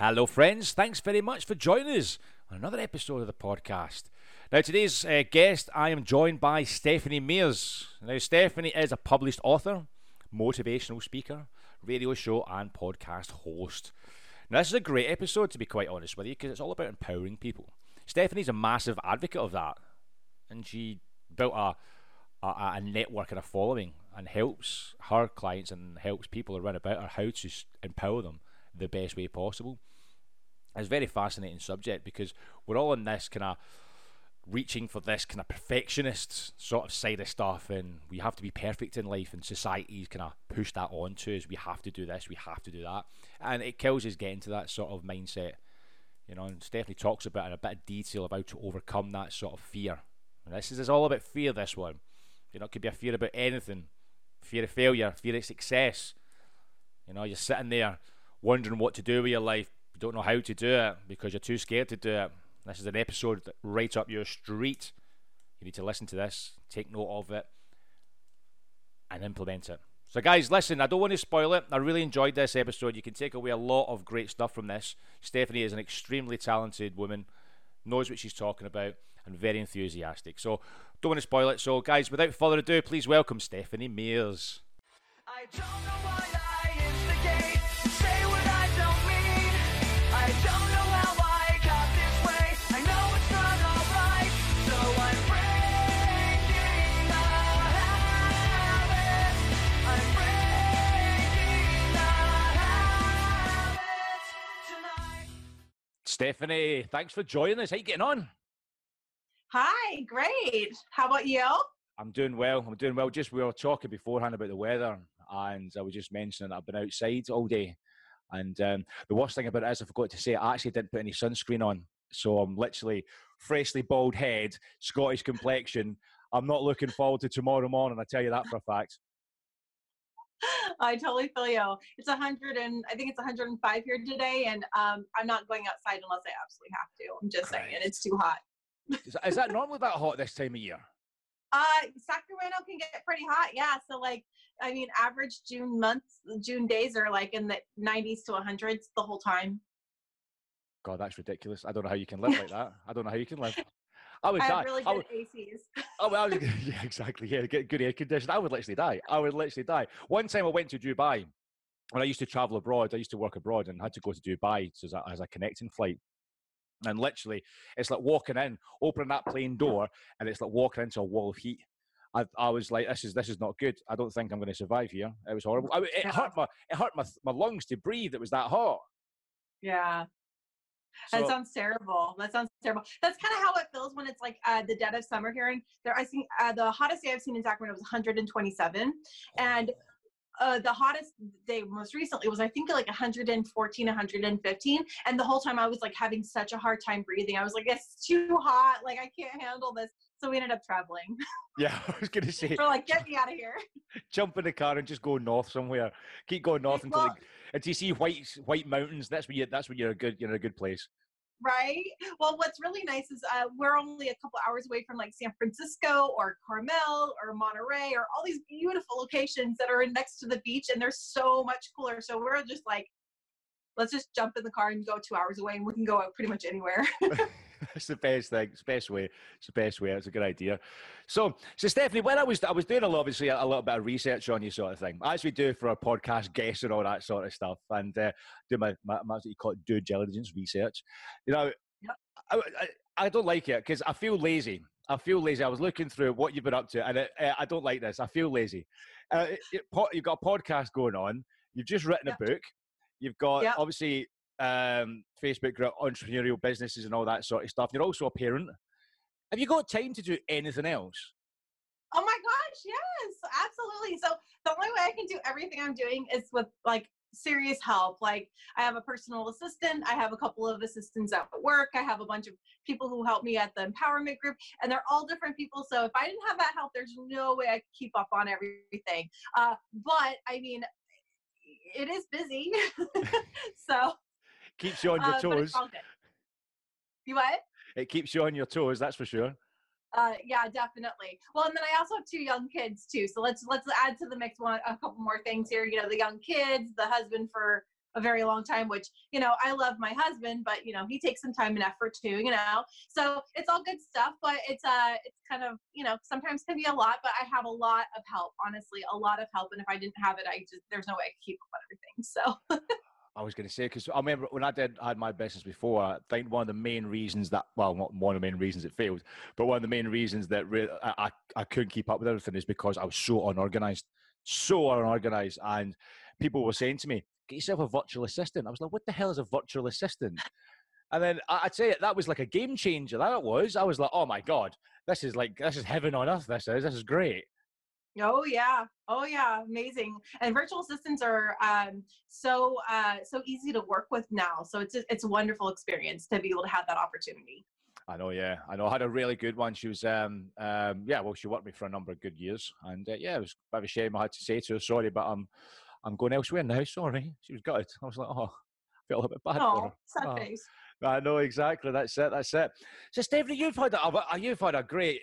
Hello, friends. Thanks very much for joining us on another episode of the podcast. Now, today's uh, guest, I am joined by Stephanie Mearse. Now, Stephanie is a published author, motivational speaker, radio show, and podcast host. Now, this is a great episode, to be quite honest with you, because it's all about empowering people. Stephanie's a massive advocate of that, and she built a, a, a network and a following and helps her clients and helps people around about her how to empower them the best way possible. It's a very fascinating subject because we're all in this kind of reaching for this kind of perfectionist sort of side of stuff and we have to be perfect in life and society's kind of push that on to us. We have to do this we have to do that. And it kills us getting to that sort of mindset you know and stephanie talks about in a bit of detail about to overcome that sort of fear. And this is, all about fear this one. You know it could be a fear about anything. Fear of failure fear of success. You know you're sitting there wondering what to do with your life you don't know how to do it because you're too scared to do it this is an episode right up your street. You need to listen to this, take note of it, and implement it. So, guys, listen, I don't want to spoil it. I really enjoyed this episode. You can take away a lot of great stuff from this. Stephanie is an extremely talented woman, knows what she's talking about, and very enthusiastic. So, don't want to spoil it. So, guys, without further ado, please welcome Stephanie Mearse. Stephanie, thanks for joining us. How you getting on? Hi, great. How about you? I'm doing well. I'm doing well. Just we were talking beforehand about the weather, and I was just mentioning I've been outside all day. And um, the worst thing about it is, I forgot to say, I actually didn't put any sunscreen on. So I'm literally freshly bald head, Scottish complexion. I'm not looking forward to tomorrow morning. I tell you that for a fact. I totally feel you. It's 100 and I think it's 105 here today, and um, I'm not going outside unless I absolutely have to. I'm just saying, it's too hot. is, that, is that normally that hot this time of year? Uh, Sacramento can get pretty hot, yeah. So like, I mean, average June months, June days are like in the 90s to 100s the whole time. God, that's ridiculous. I don't know how you can live like that. I don't know how you can live. I would I die. really good I would, ACs. Oh, well, yeah, exactly. Yeah, get good air conditioning. I would literally die. I would literally die. One time I went to Dubai when I used to travel abroad. I used to work abroad and had to go to Dubai as a, as a connecting flight. And literally, it's like walking in, opening that plane door, and it's like walking into a wall of heat. I, I was like, this is this is not good. I don't think I'm going to survive here. It was horrible. I, it hurt my it hurt my my lungs to breathe. It was that hot. Yeah, so, that sounds terrible. That sounds terrible. That's kind of how it feels when it's like uh, the dead of summer here. And there, I think uh, the hottest day I've seen in Sacramento was 127, and uh, the hottest day most recently was I think like 114, 115, and the whole time I was like having such a hard time breathing. I was like, it's too hot. Like I can't handle this. So we ended up traveling. Yeah, I was gonna say. We're like, get me out of here. Jump in the car and just go north somewhere. Keep going north until well, until you see white white mountains. That's where you. That's where you're a good. You're in a good place. Right. Well, what's really nice is uh, we're only a couple hours away from like San Francisco or Carmel or Monterey or all these beautiful locations that are next to the beach, and they're so much cooler. So we're just like, let's just jump in the car and go two hours away, and we can go out pretty much anywhere. It's the best thing. It's the best way. It's the best way. It's a good idea. So, so Stephanie, when I was I was doing a lot, obviously a, a little bit of research on you, sort of thing, as we do for our podcast guests and all that sort of stuff, and uh, do my, my, my what you call it due diligence research. You know, I, I, I don't like it because I feel lazy. I feel lazy. I was looking through what you've been up to, and it, uh, I don't like this. I feel lazy. Uh, it, it, you've got a podcast going on. You've just written a book. You've got obviously um, Facebook group, entrepreneurial businesses, and all that sort of stuff. You're also a parent. Have you got time to do anything else? Oh my gosh, yes, absolutely. So the only way I can do everything I'm doing is with like serious help. Like I have a personal assistant, I have a couple of assistants at work, I have a bunch of people who help me at the empowerment group, and they're all different people. So if I didn't have that help, there's no way I could keep up on everything. Uh, but I mean, it is busy. so keeps you on your uh, toes. You what? It keeps you on your toes, that's for sure. Uh, yeah, definitely. Well, and then I also have two young kids too. So let's let's add to the mix one a couple more things here. You know, the young kids, the husband for a very long time, which, you know, I love my husband, but you know, he takes some time and effort too, you know. So it's all good stuff, but it's uh it's kind of, you know, sometimes can be a lot, but I have a lot of help, honestly, a lot of help. And if I didn't have it, I just there's no way I could keep up on everything. So I was going to say because I remember when I did I had my business before. I think one of the main reasons that well, not one of the main reasons it failed, but one of the main reasons that I, I couldn't keep up with everything is because I was so unorganized, so unorganized, and people were saying to me, "Get yourself a virtual assistant." I was like, "What the hell is a virtual assistant?" And then I'd say that was like a game changer. That it was. I was like, "Oh my god, this is like this is heaven on earth. This is this is great." Oh yeah, oh yeah, amazing. And virtual assistants are um, so uh, so easy to work with now. So it's a, it's a wonderful experience to be able to have that opportunity. I know, yeah, I know. I had a really good one. She was, um, um, yeah, well, she worked with me for a number of good years, and uh, yeah, it was a bit of a shame I had to say to her, sorry, but I'm, I'm going elsewhere now. Sorry, she was gutted. I was like, oh, I felt a bit bad oh, for her. Sad oh. face. I know exactly. That's it. That's it. So, Stephanie, you've had a, you've had a great.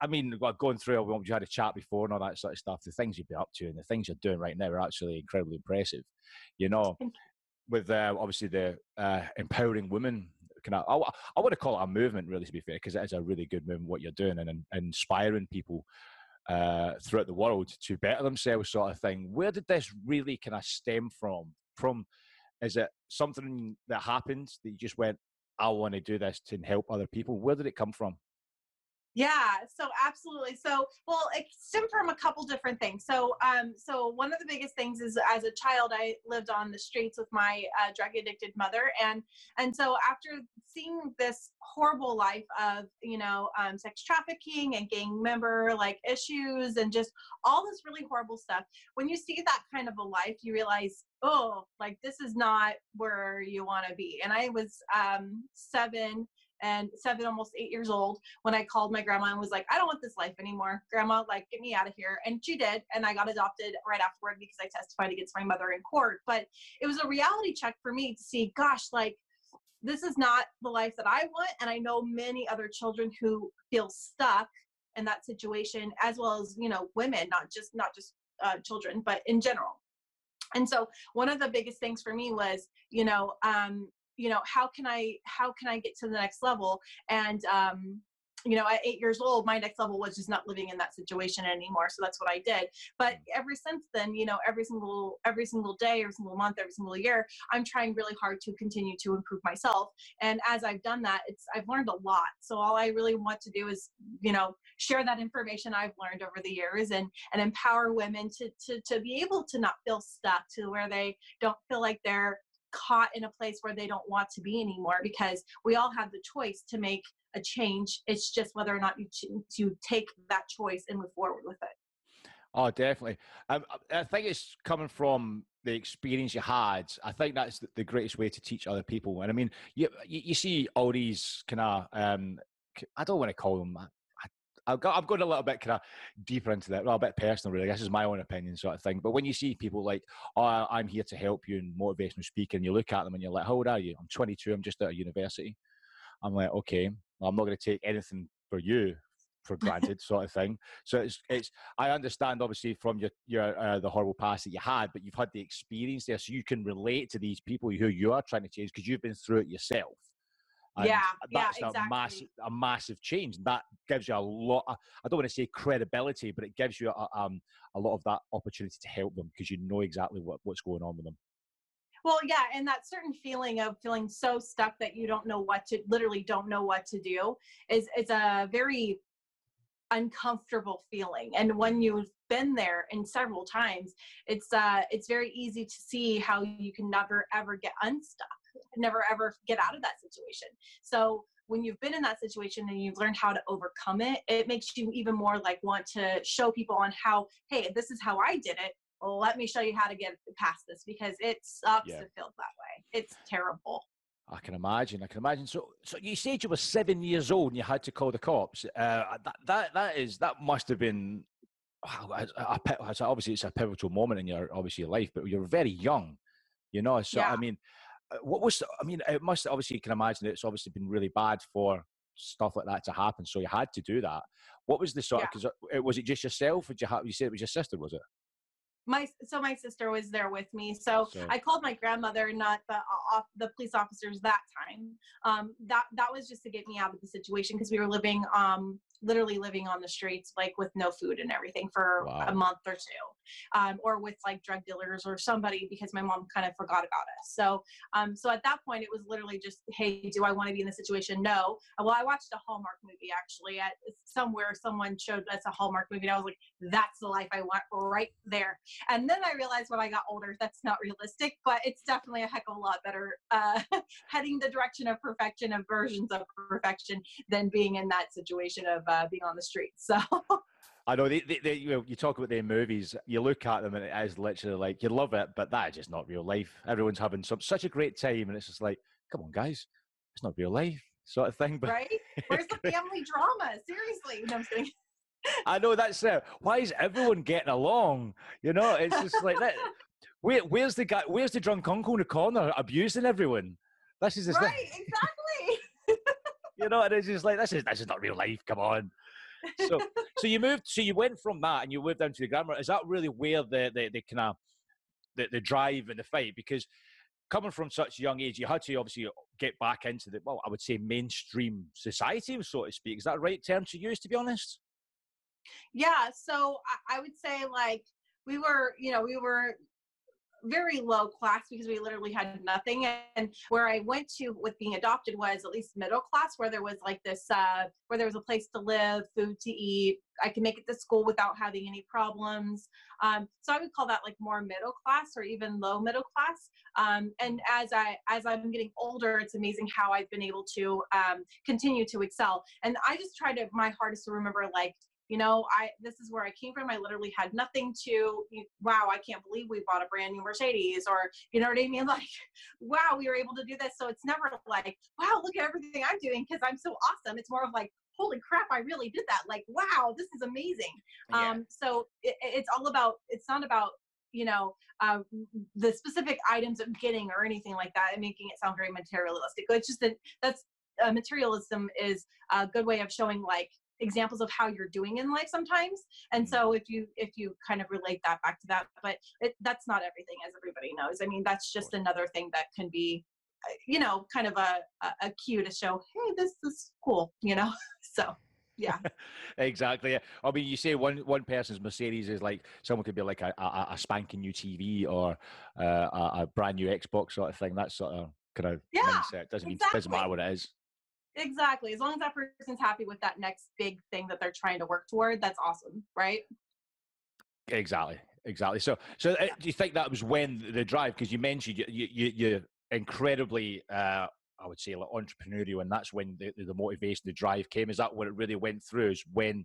I mean, going through, we had a chat before and all that sort of stuff. The things you've been up to and the things you're doing right now are actually incredibly impressive. You know, with uh, obviously the uh, empowering women. Kind of, I, I want to call it a movement, really, to be fair, because it is a really good movement what you're doing and, and inspiring people uh, throughout the world to better themselves, sort of thing. Where did this really kind of stem from? From is it something that happened that you just went, I want to do this to help other people? Where did it come from? Yeah, so absolutely. So, well, it stemmed from a couple different things. So, um, so one of the biggest things is as a child, I lived on the streets with my uh, drug addicted mother, and and so after seeing this horrible life of you know um, sex trafficking and gang member like issues and just all this really horrible stuff, when you see that kind of a life, you realize, oh, like this is not where you want to be. And I was um, seven and seven, almost eight years old when I called my grandma and was like, I don't want this life anymore. Grandma, like, get me out of here. And she did. And I got adopted right afterward because I testified against my mother in court. But it was a reality check for me to see, gosh, like, this is not the life that I want. And I know many other children who feel stuck in that situation, as well as, you know, women, not just, not just uh, children, but in general. And so one of the biggest things for me was, you know, um, you know how can i how can i get to the next level? And um you know at eight years old my next level was just not living in that situation anymore so that's what i did. But ever since then you know every single every single day every single month every single year i'm trying really hard to continue to improve myself. And as i've done that it's i've learned a lot. So all i really want to do is you know share that information i've learned over the years and and empower women to to, to be able to not feel stuck to where they don't feel like they're caught in a place where they don't want to be anymore because we all have the choice to make a change. It's just whether or not you to take that choice and move forward with it. Oh, definitely. Um, I think it's coming from the experience you had. I think that's the greatest way to teach other people. And I mean, you you, see all these kind of um, I don't want to call them I've got, I'm going a little bit kind of deeper into that, well, a little bit personal, really. This is my own opinion, sort of thing. But when you see people like, oh, I'm here to help you in motivational speaking, you look at them and you're like, how old are you? I'm 22. I'm just out of university. I'm like, okay, I'm not going to take anything for you for granted, sort of thing. So it's it's. I understand, obviously, from your your uh, the horrible past that you had, but you've had the experience there, so you can relate to these people who you are trying to change because you've been through it yourself. And yeah, that's yeah, exactly. a massive, a massive change. That gives you a lot. I don't want to say credibility, but it gives you a, um, a lot of that opportunity to help them because you know exactly what, what's going on with them. Well, yeah, and that certain feeling of feeling so stuck that you don't know what to, literally don't know what to do, is is a very uncomfortable feeling. And when you've been there and several times, it's uh, it's very easy to see how you can never ever get unstuck never ever get out of that situation. So when you've been in that situation and you've learned how to overcome it, it makes you even more like want to show people on how, hey, this is how I did it. Let me show you how to get past this because it sucks yeah. to feel that way. It's terrible. I can imagine. I can imagine. So, so you said you were seven years old and you had to call the cops. Uh, that that that is that must have been. Wow, obviously, it's a pivotal moment in your obviously your life, but you're very young, you know. So yeah. I mean, what was I mean? It must obviously you can imagine it's obviously been really bad for stuff like that to happen. So you had to do that. What was the sort? Of Because yeah. Uh, was it just yourself? Did you have? You said it was your sister, was it? my so my sister was there with me so, So- i called my grandmother not the uh, off the police officers that time um that that was just to get me out of the situation because we were living um literally living on the streets like with no food and everything for Wow. a month or two um or with like drug dealers or somebody because my mom kind of forgot about us. So um so at that point it was literally just hey do i want to be in this situation? No. Well i watched a hallmark movie actually at somewhere someone showed us a hallmark movie and i was like that's the life i want right there. And then I realized when I got older, that's not realistic, but it's definitely a heck of a lot better uh, heading the direction of perfection, of versions of perfection, than being in that situation of uh, being on the street. So, I know they, they, they, you know, you talk about their movies, you look at them and it is literally like you love it, but that is just not real life. Everyone's having some such a great time, and it's just like, come on, guys, it's not real life, sort of thing. But right? Where's the family drama? Seriously. No, I'm kidding. I know that's it. Why is everyone getting along? You know, it's just like that. Where, where's the guy? Where's the drunk uncle in the corner abusing everyone? This is just, Right, exactly. you know, and it's just like this is this is not real life. Come on. So, so you moved. So you went from that, and you moved down to the grammar. Is that really where the the, the kind of the, the drive and the fight? Because coming from such a young age, you had to obviously get back into the well, I would say mainstream society, so to speak. Is that right term to use? To be honest. yeah so I would say like we were you know we were very low class because we literally had nothing. And where i went to with being adopted was at least middle class where there was like this uh where there was a place to live food to eat. I could make it to school without having any problems. Um, so i would call that like more middle class or even low middle class. Um, and as i as i'm getting older it's amazing how i've been able to um, continue to excel. And i just try to my hardest to remember like you know i this is where i came from i literally had nothing to wow i can't believe we bought a brand new mercedes or you know what i mean? Like wow we were able to do this. So it's never like wow look at everything i'm doing because i'm so awesome. It's more of like holy crap i really did that. Like wow this is amazing. Yeah. um so it, it's all about it's not about you know uh, the specific items of getting or anything like that and making it sound very materialistic. It's just that that's uh, materialism is a good way of showing like examples of how you're doing in life sometimes. And so if you if you kind of relate that back to that but it, that's not everything as everybody knows. I mean that's just another thing that can be uh, you know kind of a, a, a cue to show hey this is cool you know? So yeah. Exactly. I mean, you say one one person's Mercedes is like someone could be like a, a, a spanking new TV or uh, a, a brand new Xbox sort of thing. That sort of kind of Yeah, mindset. Doesn't mean doesn't matter what it is. Exactly as long as that person's happy with that next big thing that they're trying to work toward that's awesome right Exactly, exactly. So, so uh, do you think that was when the drive? Because you mentioned you, you, you you're incredibly, uh, I would say, like entrepreneurial, and that's when the, the motivation, the drive came. Is that what it really went through? Is when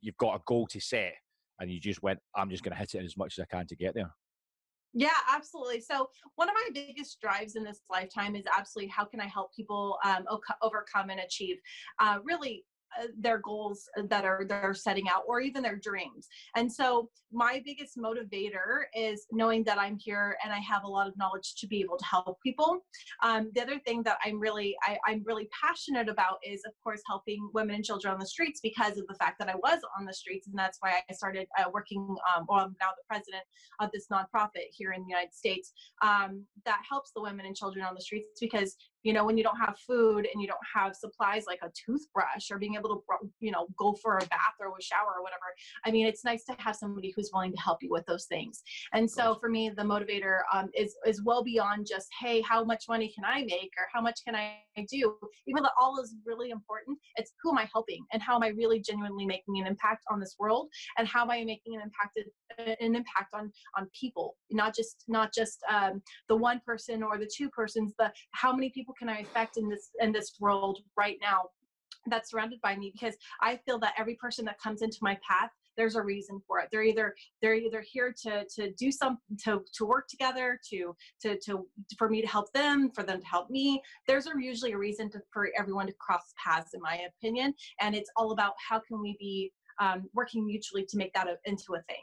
you've got a goal to set, and you just went, I'm just going to hit it as much as I can to get there. Yeah, absolutely. So one of my biggest drives in this lifetime is absolutely how can I help people um, overcome and achieve uh, really their goals that are they're setting out or even their dreams. And so my biggest motivator is knowing that I'm here and I have a lot of knowledge to be able to help people. Um, the other thing that I'm really I, I'm really passionate about is of course helping women and children on the streets because of the fact that I was on the streets and that's why I started uh, working. Um, well, I'm now the president of this nonprofit here in the United States um, that helps the women and children on the streets because you know when you don't have food and you don't have supplies like a toothbrush or being able to you know go for a bath or a shower or whatever i mean it's nice to have somebody who's willing to help you with those things. And so for me the motivator um, is is well beyond just hey how much money can i make or how much can i do? Even though all is really important it's who am i helping and how am i really genuinely making an impact on this world and how am i making an impact an impact on on people? Not just not just um, the one person or the two persons the how many people can i affect in this in this world right now that's surrounded by me because i feel that every person that comes into my path there's a reason for it. They're either they're either here to to do some to to work together to to to for me to help them for them to help me. There's a, usually a reason to, for everyone to cross paths in my opinion and it's all about how can we be um, working mutually to make that a, into a thing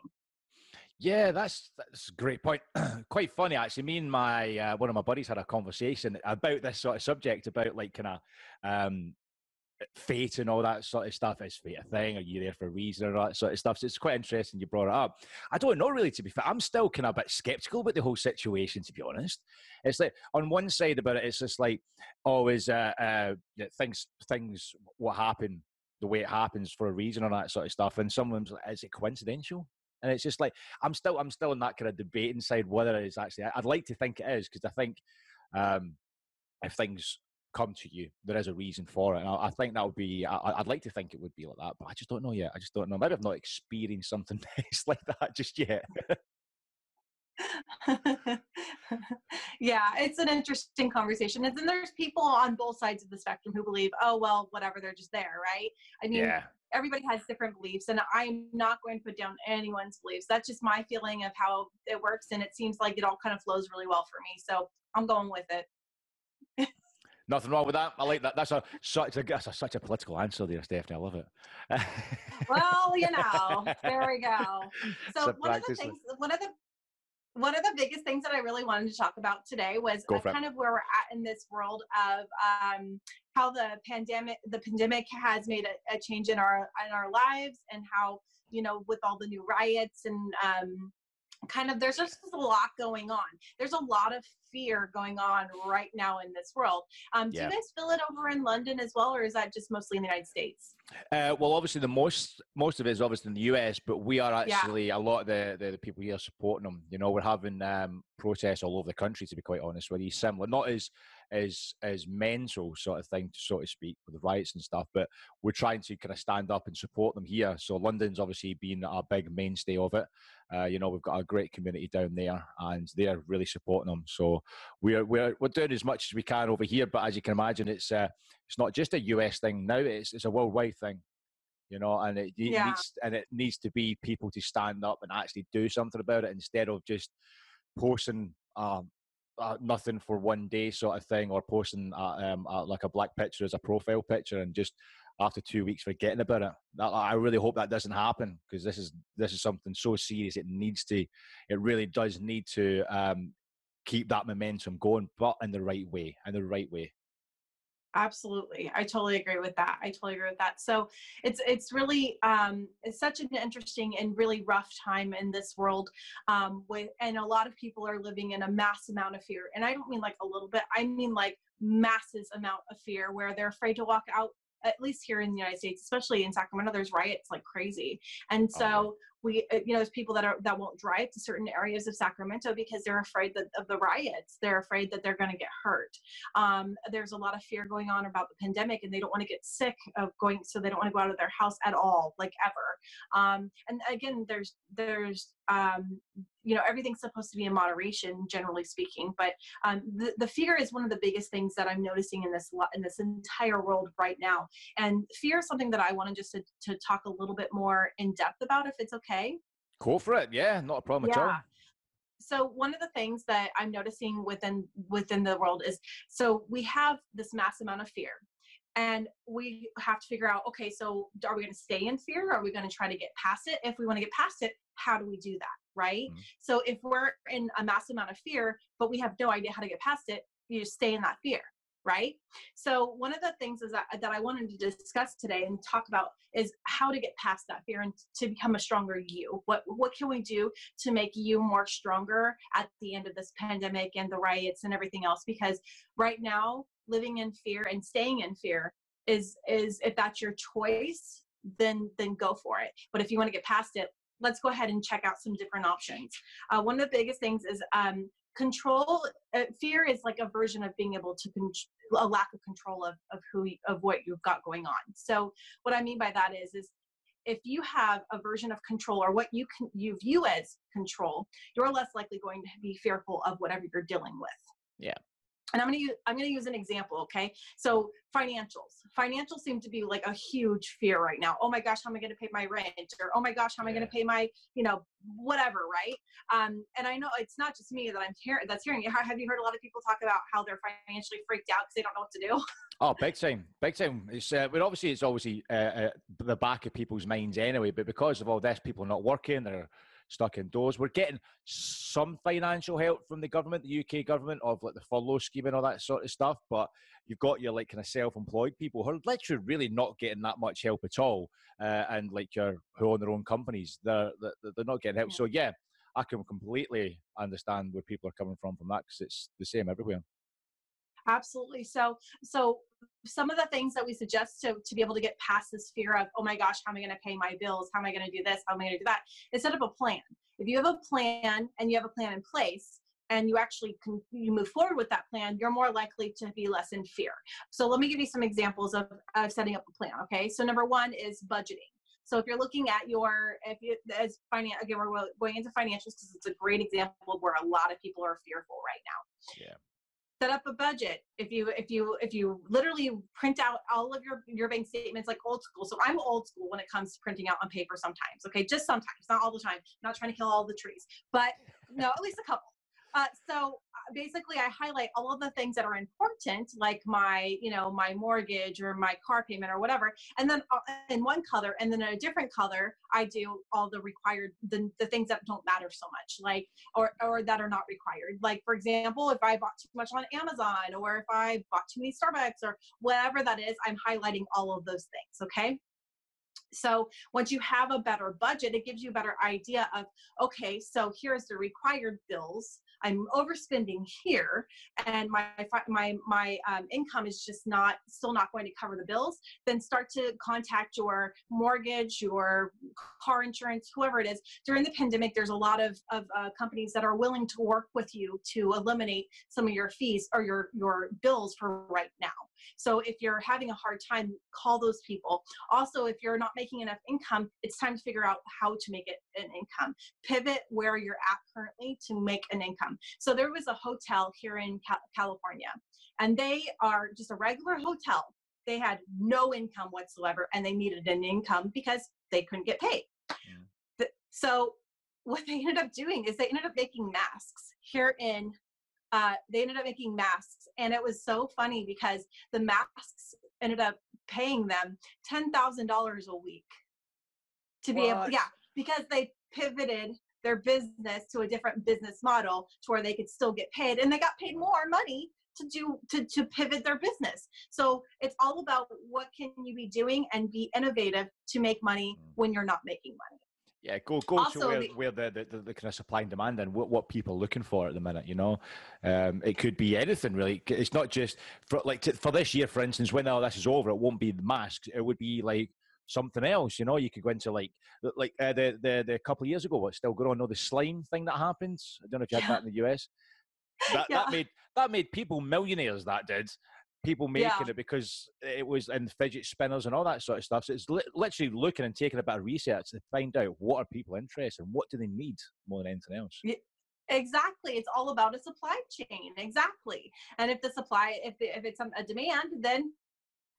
Yeah, that's that's a great point. Quite funny actually. Me and my uh, one of my buddies had a conversation about this sort of subject about like kind of um, fate and all that sort of stuff. Is fate a thing? Are you there for a reason or all that sort of stuff? So it's quite interesting you brought it up. I don't know really to be fair. I'm still kind of a bit skeptical about the whole situation to be honest. It's like on one side about it, it's just like always uh, uh, things things what happen the way it happens for a reason or that sort of stuff. And someone's like, is it coincidental? And it's just like I'm still I'm still in that kind of debating side whether it is actually. I'd like to think it is because I think um, if things come to you. There is a reason for it. And I, I think that would be, I, would like to think it would be like that, but I just don't know yet. I just don't know. Maybe I've not experienced something nice like that just yet. yeah, it's an interesting conversation. And then there's people on both sides of the spectrum who believe, oh, well, whatever, they're just there, right? I mean, yeah. Everybody has different beliefs, and I'm not going to put down anyone's beliefs. That's just my feeling of how it works, and it seems like it all kind of flows really well for me. So I'm going with it. Nothing wrong with that. I like that. That's a such a, that's a, such a political answer there, Stephanie. I love it. well, you know, there we go. So one of the things, one of the one of the biggest things that I really wanted to talk about today was uh, kind of where we're at in this world of um, how the pandemic the pandemic has made a, a, change in our in our lives and how you know with all the new riots and um, kind of there's just a lot going on. There's a lot of fear going on right now in this world. Um, do yeah. you guys feel it over in london as well or is that just mostly in the united states? Uh, well obviously the most most of it is obviously in the us but we are actually yeah. a lot of the, the, the, people here supporting them you know we're having um, protests all over the country to be quite honest with you. Similar not as as as mental sort of thing, to so to speak, with the riots and stuff. But we're trying to kind of stand up and support them here. So London's obviously been a big mainstay of it. Uh, you know, we've got a great community down there, and they're really supporting them. So we're we're we're doing as much as we can over here. But as you can imagine, it's uh, it's not just a US thing now; it's it's a worldwide thing you know, and it, it yeah. needs and it needs to be people to stand up and actually do something about it instead of just posting um, uh, nothing for one day sort of thing, or posting uh, um, uh, like a black picture as a profile picture and just after two weeks forgetting about it. I really hope that doesn't happen because this is this is something so serious. It needs to, it really does need to um, keep that momentum going, but in the right way, in the right way. Absolutely. I totally agree with that. I totally agree with that. So it's it's really um it's such an interesting and really rough time in this world um with and a lot of people are living in a mass amount of fear. And I don't mean like a little bit. I mean like masses amount of fear where they're afraid to walk out at least here in the United States, especially in Sacramento, there's riots like crazy. And oh, so we uh, you know there's people that are that won't drive to certain areas of sacramento because they're afraid that, of the riots. They're afraid that they're going to get hurt. Um, there's a lot of fear going on about the pandemic and they don't want to get sick of going so they don't want to go out of their house at all like ever. Um, and again there's there's um, you know everything's supposed to be in moderation generally speaking but um, the, the fear is one of the biggest things that i'm noticing in this in this entire world right now. And fear is something that i wanted just to, to talk a little bit more in depth about if it's okay. Go for it. Yeah not a problem yeah. at all. So one of the things that i'm noticing within within the world is so we have this mass amount of fear and we have to figure out okay so are we going to stay in fear are we going to try to get past it? If we want to get past it how do we do that right? Mm-hmm. so if we're in a massive amount of fear but we have no idea how to get past it you just stay in that fear right? So one of the things is that, that i wanted to discuss today and talk about is how to get past that fear and to become a stronger you. What what can we do to make you more stronger at the end of this pandemic and the riots and everything else? Because right now living in fear and staying in fear is is if that's your choice then then go for it. But if you want to get past it let's go ahead and check out some different options. Uh, one of the biggest things is um, control uh, fear is like a version of being able to con- a lack of control of, of who of what you've got going on. So what i mean by that is is if you have a version of control or what you can you view as control you're less likely going to be fearful of whatever you're dealing with. Yeah and I'm gonna use I'm gonna use an example, okay? So financials. Financials seem to be like a huge fear right now. Oh my gosh, how am I gonna pay my rent? Or oh my gosh, how am I gonna pay my, you know, whatever, right? Um, and I know it's not just me that I'm hearing that's hearing it. Have you heard a lot of people talk about how they're financially freaked out because they don't know what to do? Oh, big time, big time. It's uh, but obviously it's obviously uh, uh, the back of people's minds anyway. But because of all this, people not working, they're stuck indoors. We're getting some financial help from the government, the UK government, of like the furlough scheme and all that sort of stuff. But you've got your like kind of self-employed people who are literally really not getting that much help at all, uh, and like your who own their own companies, they're they're not getting help. Yeah. So yeah, I can completely understand where people are coming from from that because it's the same everywhere. Absolutely. So, so some of the things that we suggest to, to be able to get past this fear of, oh my gosh, how am I going to pay my bills? How am I going to do this? How am I going to do that? Set up a plan. If you have a plan and you have a plan in place, and you actually can you move forward with that plan you're more likely to be less in fear so let me give you some examples of, of setting up a plan okay so number one is budgeting so if you're looking at your, if you, as finance, again, we're going into financials because it's a great example of where a lot of people are fearful right now. Yeah set up a budget. If you if you if you literally print out all of your your bank statements like old school. So i'm old school when it comes to printing out on paper sometimes okay? Just sometimes not all the time. I'm not trying to kill all the trees but no at least a couple uh, so uh, basically, I highlight all of the things that are important, like my, you know, my mortgage or my car payment or whatever, and then uh, in one color, and then in a different color, I do all the required, the, the things that don't matter so much, like or or that are not required. Like for example, if I bought too much on Amazon, or if I bought too many Starbucks, or whatever that is, I'm highlighting all of those things. Okay. So once you have a better budget, it gives you a better idea of, okay, so here's the required bills. I'm overspending here, and my my my um, income is just not still not going to cover the bills. Then start to contact your mortgage, your car insurance, whoever it is. During the pandemic, there's a lot of of uh, companies that are willing to work with you to eliminate some of your fees or your your bills for right now. So if you're having a hard time, call those people. Also, if you're not making enough income, it's time to figure out how to make it an income. Pivot where you're at currently to make an income. So there was a hotel here in California, and they are just a regular hotel. They had no income whatsoever, and they needed an income because they couldn't get paid. Yeah. So what they ended up doing is they ended up making masks here in uh, they ended up making masks and it was so funny because the masks ended up paying them $10,000 a week to be what? able, yeah, because they pivoted their business to a different business model to where they could still get paid and they got paid more money to do to, to pivot their business so it's all about what can you be doing and be innovative to make money mm. when you're not making money yeah, go go also, to where, the, where the, the, the, kind of supply and demand and what, what people are looking for at the minute. You know, um, it could be anything really. It's not just for like to, for this year, for instance. When all this is over, it won't be the masks. It would be like something else. You know, you could go into like like uh, the the the couple of years ago, what's still going on? Know the slime thing that happens. I don't know if you had yeah. that in the US. That yeah. that made that made people millionaires. That did people making yeah. it because it was in fidget spinners and all that sort of stuff. So it's li- literally looking and taking a bit of research to find out what are people interested in, what do they need more than anything else. Yeah. Exactly. It's all about a supply chain. Exactly. And if the supply, if, if it's a demand, then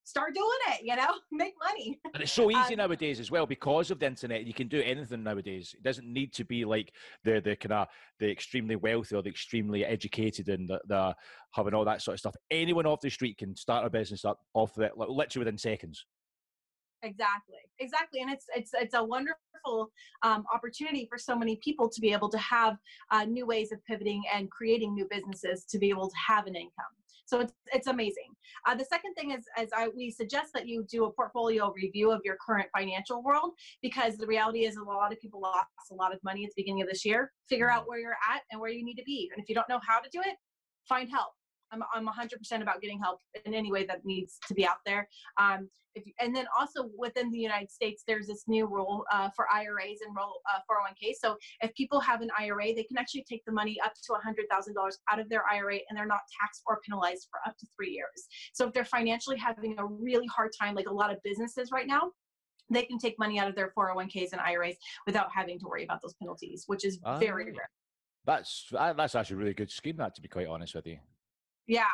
start doing it you know make money. And it's so easy um, nowadays as well because of the internet you can do anything nowadays. It doesn't need to be like the the kind of the extremely wealthy or the extremely educated and the, the having all that sort of stuff. Anyone off the street can start a business up off that like, literally within seconds exactly exactly and it's it's it's a wonderful um, opportunity for so many people to be able to have uh, new ways of pivoting and creating new businesses to be able to have an income so it's it's amazing. Uh, the second thing is, as I we suggest that you do a portfolio review of your current financial world because the reality is a lot of people lost a lot of money at the beginning of this year. Figure out where you're at and where you need to be, and if you don't know how to do it, find help. I'm, I'm 100% about getting help in any way that needs to be out there. Um, if, and then also within the United States, there's this new rule uh, for IRAs and roll, uh, 401k. So if people have an IRA, they can actually take the money up to $100,000 out of their IRA and they're not taxed or penalized for up to three years. So if they're financially having a really hard time, like a lot of businesses right now, they can take money out of their 401ks and IRAs without having to worry about those penalties, which is very ah. rare. That's that's actually a really good scheme. That to be quite honest with you. Yeah.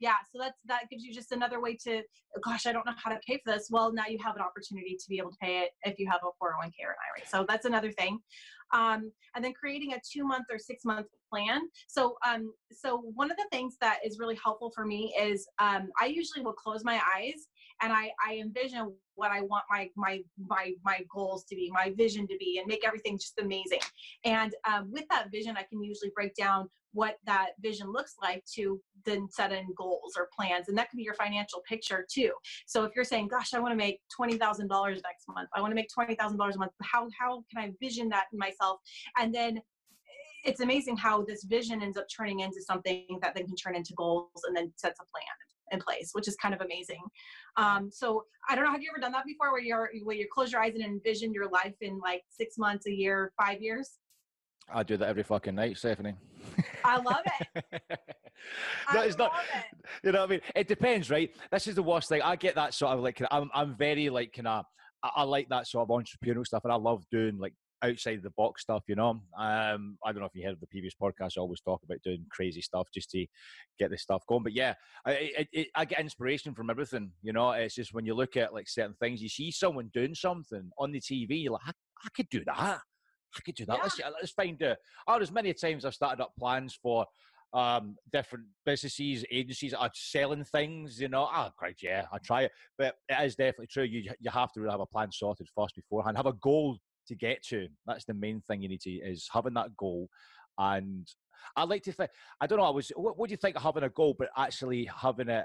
Yeah. So that's that gives you just another way to gosh, I don't know how to pay for this. Well, now you have an opportunity to be able to pay it if you have a 401k or an IRA. So that's another thing. um, and then creating a two month or six month plan. So, um, so one of the things that is really helpful for me is um, I usually will close my eyes and I, I envision what I want my my my my goals to be, my vision to be, and make everything just amazing. And um, with that vision, I can usually break down what that vision looks like to then set in goals or plans, and that can be your financial picture too. So if you're saying, "Gosh, I want to make twenty thousand dollars next month. I want to make twenty thousand dollars a month," how how can I vision that in myself? And then it's amazing how this vision ends up turning into something that then can turn into goals and then sets a plan in place, which is kind of amazing. Um, so I don't know, have you ever done that before where you're where you close your eyes and envision your life in like six months, a year, five years? I do that every fucking night, Stephanie. I love it. no, I it's not. it. You know what I mean? It depends, right? This is the worst thing. I get that sort of like I'm I'm very like kind of I, I like that sort of entrepreneurial stuff, and I love doing like outside the box stuff, you know. Um, I don't know if you heard of the previous podcast. I always talk about doing crazy stuff just to get this stuff going. But yeah, I, I, I get inspiration from everything. You know, it's just when you look at like certain things, you see someone doing something on the TV, you're like, I, I could do that. I could do that. Yeah. Let's, let's find a. Oh, there's many times I've started up plans for um, different businesses, agencies that are selling things, you know, oh, great, yeah, I try it. But it is definitely true. You, you have to really have a plan sorted first beforehand. Have a goal to get to. That's the main thing you need to is having that goal. And I like to think. I don't know. I was. What, what do you think of having a goal, but actually having it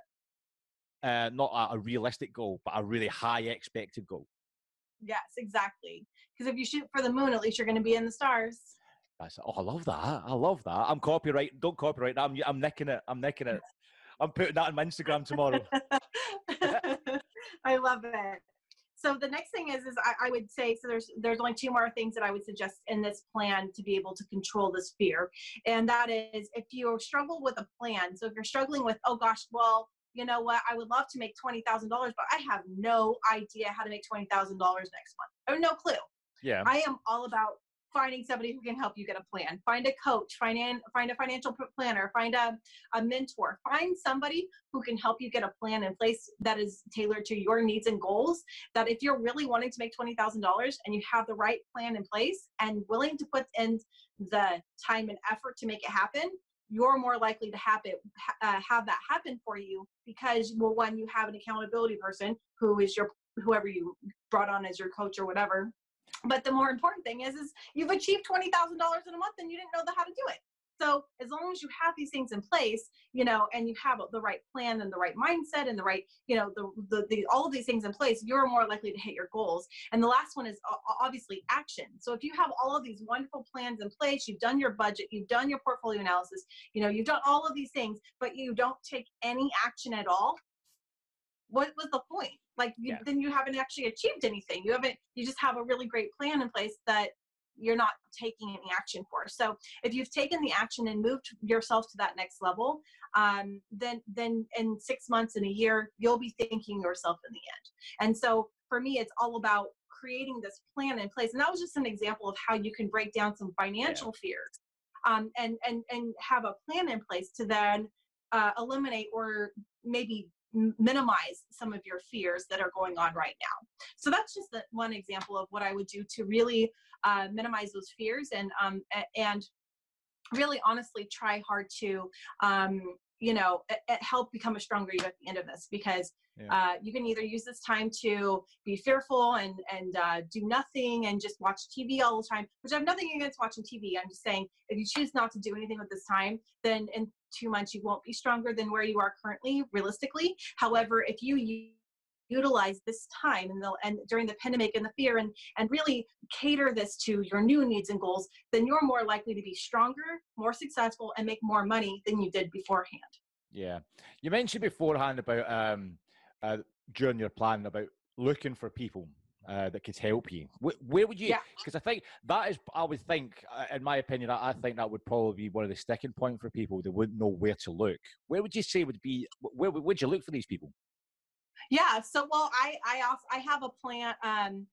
uh, not a, a realistic goal, but a really high expected goal? Yes, exactly. Because if you shoot for the moon, at least you're going to be in the stars. That's, oh, I love that. I love that. I'm copyright. Don't copyright that. I'm, I'm nicking it. I'm nicking it. I'm putting that on my Instagram tomorrow. I love it so the next thing is is I, I, would say so there's there's only two more things that i would suggest in this plan to be able to control this fear and that is if you struggle with a plan so if you're struggling with oh gosh well you know what i would love to make $20000 but i have no idea how to make $20000 next month. I have no clue. Yeah. I am all about finding somebody who can help you get a plan. Find a coach find, find a financial planner find a, a mentor. Find somebody who can help you get a plan in place that is tailored to your needs and goals that if you're really wanting to make $20000 and you have the right plan in place and willing to put in the time and effort to make it happen you're more likely to have it uh, have that happen for you because well one you have an accountability person who is your whoever you brought on as your coach or whatever but the more important thing is, is you've achieved twenty thousand dollars in a month and you didn't know how to do it. So as long as you have these things in place, you know, and you have the right plan and the right mindset and the right, you know, the, the, the all of these things in place, you're more likely to hit your goals. And the last one is obviously action. So if you have all of these wonderful plans in place, you've done your budget, you've done your portfolio analysis, you know, you've done all of these things, but you don't take any action at all, what was the point? Like you, yeah. then you haven't actually achieved anything. You haven't. You just have a really great plan in place that you're not taking any action for. So if you've taken the action and moved yourself to that next level, um, then then in six months in a year, you'll be thanking yourself in the end. And so for me, it's all about creating this plan in place. And that was just an example of how you can break down some financial yeah. fears um, and and and have a plan in place to then uh, eliminate or maybe minimize some of your fears that are going on right now. So that's just the, one example of what I would do to really uh, minimize those fears and um, and really honestly try hard to um, you know it help become a stronger you at the end of this because yeah. uh, you can either use this time to be fearful and and uh, do nothing and just watch tv all the time which i have nothing against watching tv i'm just saying if you choose not to do anything with this time then in two months you won't be stronger than where you are currently realistically however if you utilize this time and, the, and during the pandemic and the fear and, and really cater this to your new needs and goals, then you're more likely to be stronger, more successful, and make more money than you did beforehand. Yeah. You mentioned beforehand about um, uh, during your plan about looking for people uh, that could help you. Where, where would you? Because yeah. I think that is, I would think, uh, in my opinion, I, I, think that would probably be one of the sticking point for people. They wouldn't know where to look. Where would you say would be? Where would you look for these people? Yeah. So, well, I I also I have a plan. Um,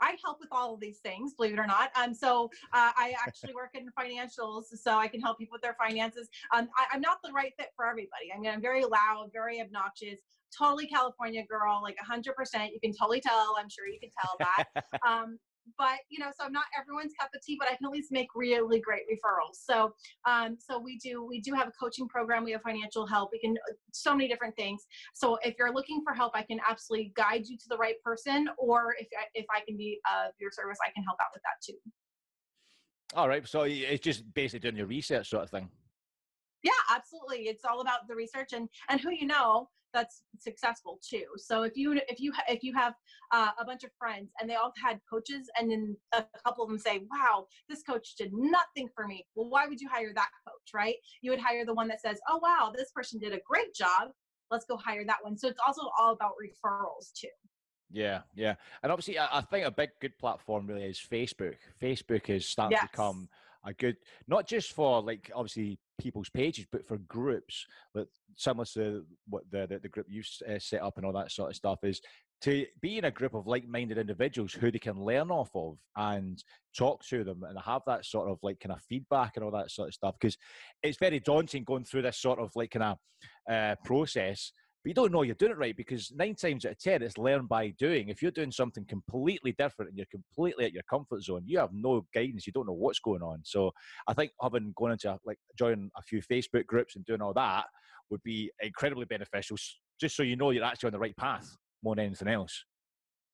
I help with all of these things, believe it or not. Um, so uh, I actually work in financials, so I can help people with their finances. Um, I, am not the right fit for everybody. I mean, I'm very loud, very obnoxious, totally California girl, like 100%. You can totally tell. I'm sure you can tell that. um, but you know, so I'm not everyone's cup of tea, but I can at least make really great referrals. So, um, so we do we do have a coaching program. We have financial help. We can so many different things. So if you're looking for help, I can absolutely guide you to the right person, or if I, if I can be of your service, I can help out with that too. All right. So it's just basically doing your research sort of thing. Yeah, absolutely. It's all about the research and and who you know that's successful too. So if you if you if you have uh, a bunch of friends and they all had coaches, and then a couple of them say, "Wow, this coach did nothing for me," well, why would you hire that coach, right? You would hire the one that says, "Oh wow, this person did a great job. Let's go hire that one." So it's also all about referrals too. Yeah, yeah, and obviously, I, I think a big good platform really is Facebook. Facebook is starting yes. to become a good not just for like obviously people's pages but for groups that similar to what the, the, the group you uh, set up and all that sort of stuff is to be in a group of like-minded individuals who they can learn off of and talk to them and have that sort of like kind of feedback and all that sort of stuff because it's very daunting going through this sort of like kind of uh, process but you don't know you're doing it right because nine times out of ten it's learned by doing. If you're doing something completely different and you're completely at your comfort zone you have no guidance. You don't know what's going on. So i think having gone into like joining a few facebook groups and doing all that would be incredibly beneficial just so you know you're actually on the right path more than anything else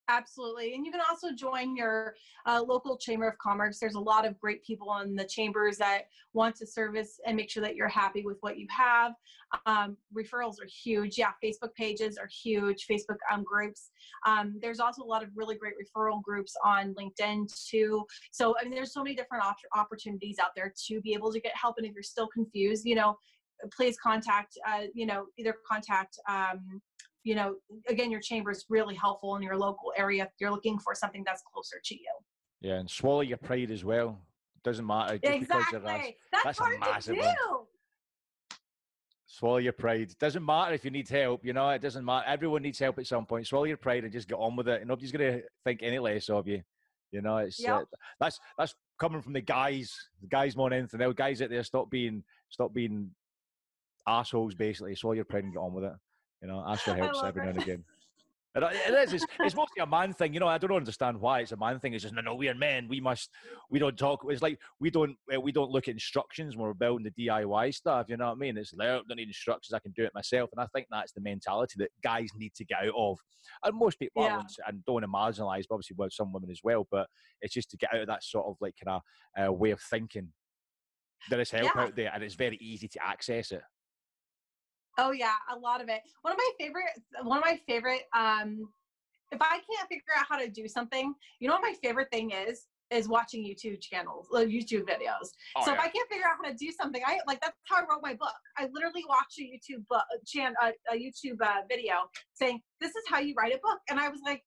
Absolutely. And you can also join your uh, local Chamber of Commerce. There's a lot of great people in the chambers that want to service and make sure that you're happy with what you have. Um, referrals are huge. Yeah, Facebook pages are huge, Facebook um, groups. Um, there's also a lot of really great referral groups on LinkedIn too. So, I mean, there's so many different op- opportunities out there to be able to get help. And if you're still confused, you know, please contact, uh, you know, either contact um, you know, again, your chamber is really helpful in your local area if you're looking for something that's closer to you. Yeah, and swallow your pride as well. Doesn't matter. exactly. That's, that's, hard massive to do. One. Swallow your pride. Doesn't matter if you need help. You know, it doesn't matter. Everyone needs help at some point. Swallow your pride and just get on with it. And nobody's going to think any less of you. You know, it's yep. uh, that's that's coming from the guys, the guys more than anything else. Guys out there, stop being stop being assholes. Basically, swallow your pride and get on with it. You know, ask for help every now and again. It is. It's, it's, mostly a man thing. You know, I don't understand why it's a man thing. It's just no, no. We are men. We must. We don't talk. It's like we don't. We don't look at instructions when we're building the DIY stuff. You know what I mean? It's like I don't need instructions. I can do it myself. And I think that's the mentality that guys need to get out of. And most people yeah. and don't marginalise, obviously, with some women as well. But it's just to get out of that sort of like kind of uh, way of thinking. There is help yeah. out there, and it's very easy to access it. Oh yeah, a lot of it. One of my favorite, one of my favorite. Um, if I can't figure out how to do something, you know what my favorite thing is? Is watching YouTube channels, uh, YouTube videos. Oh, so yeah. if I can't figure out how to do something, I like that's how I wrote my book. I literally watched a YouTube book, chan, a, a YouTube uh, video saying this is how you write a book, and I was like,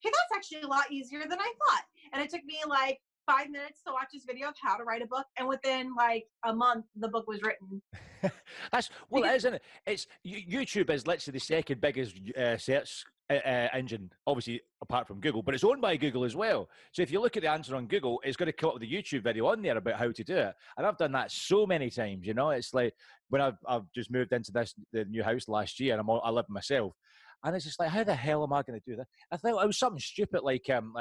hey, that's actually a lot easier than I thought. And it took me like five minutes to watch this video of how to write a book, and within like a month, the book was written. That's well, because, isn't it? It's YouTube is literally the second biggest uh, search uh, uh, engine, obviously apart from Google, but it's owned by Google as well. So if you look at the answer on Google, it's going to come up with a YouTube video on there about how to do it. And I've done that so many times. You know, it's like when I've, I've just moved into this the new house last year, and I'm all, I live myself. And it's just like, how the hell am I going to do that? I thought it was something stupid like um,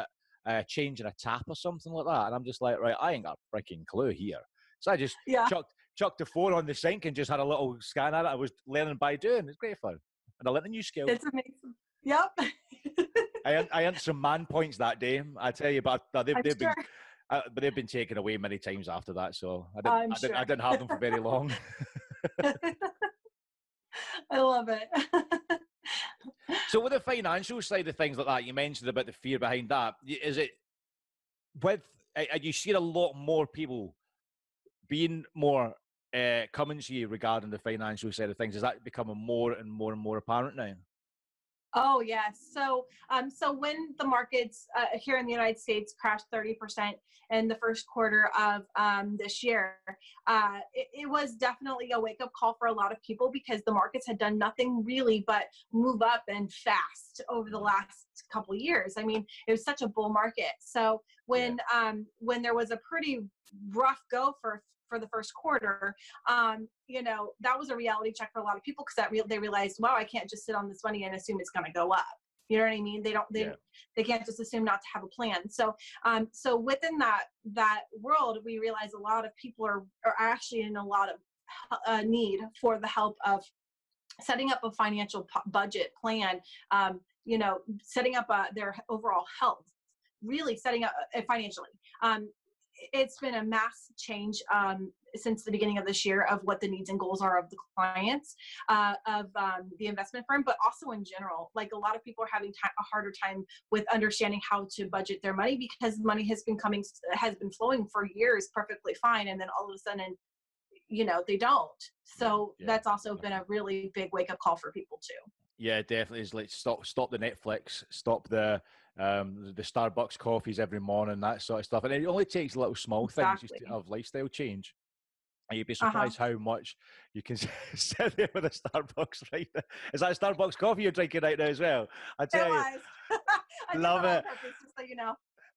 uh, changing a tap or something like that. And I'm just like, right, I ain't got a freaking clue here. So I just yeah. chucked, chucked the phone on the sink and just had a little scan at it. I was learning by doing. It's great fun. And I learned a new skill. It's amazing. Yep. I, I earned some man points that day, I tell you, but they've, they've sure. been. Uh, but they've been taken away many times after that, so I didn't, I didn't, I didn't have them for very long. I love it so with the financial side of things like that, you mentioned about the fear behind that. Is it with? You seeing a lot more people being more uh, coming to you regarding the financial side of things? Is that becoming more and more and more apparent now? Oh yes. So um, so when the markets uh, here in the United States crashed 30% in the first quarter of um, this year, uh, it, it, was definitely a wake up call for a lot of people because the markets had done nothing really but move up and fast over the last couple of years. I mean, it was such a bull market. So when yeah. um, when there was a pretty rough go for for the first quarter, um, you know, that was a reality check for a lot of people because that re- they realized, wow, I can't just sit on this money and assume it's going to go up. You know what I mean? They don't they Yeah. they can't just assume not to have a plan. So um so within that that world, we realize a lot of people are are actually in a lot of uh, need for the help of setting up a financial pu- budget plan um, you know setting up uh, their overall health really setting up uh, financially um, it's been a mass change um, since the beginning of this year of what the needs and goals are of the clients uh, of um, the investment firm but also in general. Like a lot of people are having a harder time with understanding how to budget their money because money has been coming has been flowing for years perfectly fine and then all of a sudden you know they don't. So Yeah, that's also been a really big wake up call for people too. Yeah, definitely. Is like stop stop the Netflix, stop the um the Starbucks coffees every morning, that sort of stuff. And it only takes little small things just to have lifestyle change. And you'd be Uh-huh. surprised how much you can sit there with a Starbucks right now. Is that Starbucks coffee you're drinking right now as well? I tell you. I Love it. purpose, just so you know.